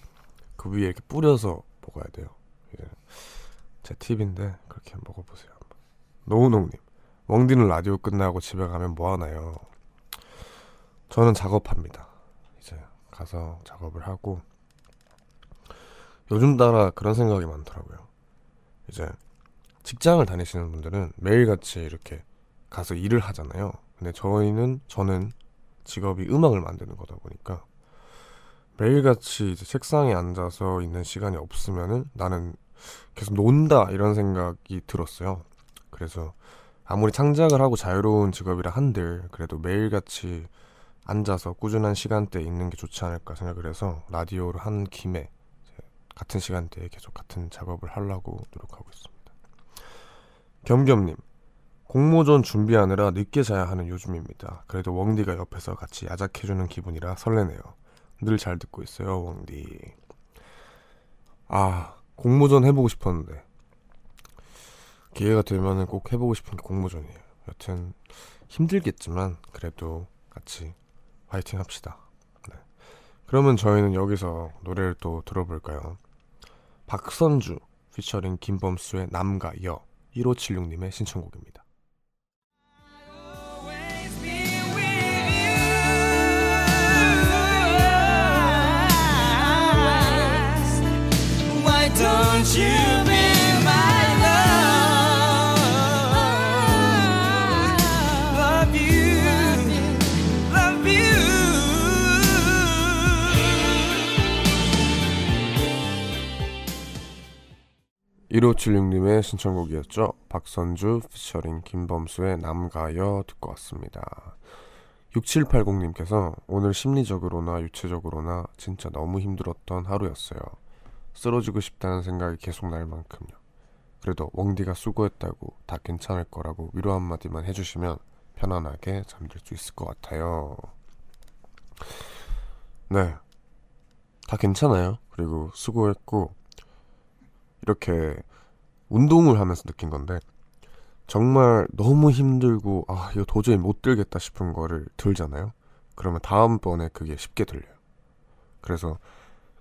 그 위에 이렇게 뿌려서 먹어야 돼요. 이게 제 팁인데 그렇게 먹어보세요. 노우농님, 웡디는 라디오 끝나고 집에 가면 뭐 하나요? 저는 작업합니다. 이제 가서 작업을 하고 요즘 따라 그런 생각이 많더라고요. 이제 직장을 다니시는 분들은 매일같이 이렇게 가서 일을 하잖아요. 근데 저희는 저는 직업이 음악을 만드는 거다 보니까 매일같이 이제 책상에 앉아서 있는 시간이 없으면은 나는 계속 논다 이런 생각이 들었어요. 그래서 아무리 창작을 하고 자유로운 직업이라 한들 그래도 매일같이 앉아서 꾸준한 시간대에 있는 게 좋지 않을까 생각을 해서 라디오를 한 김에 같은 시간대에 계속 같은 작업을 하려고 노력하고 있습니다. 겸겸님 공모전 준비하느라 늦게 자야 하는 요즘입니다. 그래도 웡디가 옆에서 같이 야작해주는 기분이라 설레네요. 늘 잘 듣고 있어요, 웡디. 아, 공모전 해보고 싶었는데. 기회가 되면은 꼭 해보고 싶은 게 공모전이에요. 여튼, 힘들겠지만, 그래도 같이 화이팅 합시다. 네. 그러면 저희는 여기서 노래를 또 들어볼까요? 박선주, 피처링 김범수의 남과 여, 1576님의 신청곡입니다. 1576님의 신청곡이었죠. 박선주 피처링 김범수의 남가여 듣고 왔습니다. 6780님께서 오늘 심리적으로나 유체적으로나 진짜 너무 힘들었던 하루였어요. 쓰러지고 싶다는 생각이 계속 날 만큼요. 그래도 웡디가 수고했다고 다 괜찮을 거라고 위로 한마디만 해주시면 편안하게 잠들 수 있을 것 같아요. 네. 다 괜찮아요. 그리고 수고했고, 이렇게 운동을 하면서 느낀 건데, 정말 너무 힘들고, 아, 이거 도저히 못 들겠다 싶은 거를 들잖아요. 그러면 다음번에 그게 쉽게 들려요. 그래서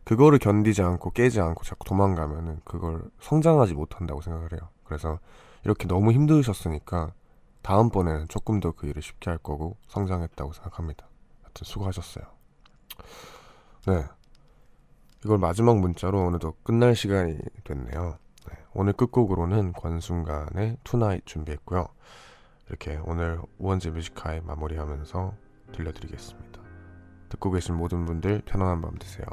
그거를 견디지 않고 깨지 않고 자꾸 도망가면은 그걸 성장하지 못한다고 생각을 해요. 그래서 이렇게 너무 힘드셨으니까 다음번에는 조금 더 그 일을 쉽게 할 거고 성장했다고 생각합니다. 하여튼 수고하셨어요. 네. 이걸 마지막 문자로 오늘도 끝날 시간이 됐네요. 네. 오늘 끝곡으로는 권순관의 Tonight 준비했고요. 이렇게 오늘 우원재 뮤직하이 마무리하면서 들려드리겠습니다. 듣고 계신 모든 분들 편안한 밤 되세요.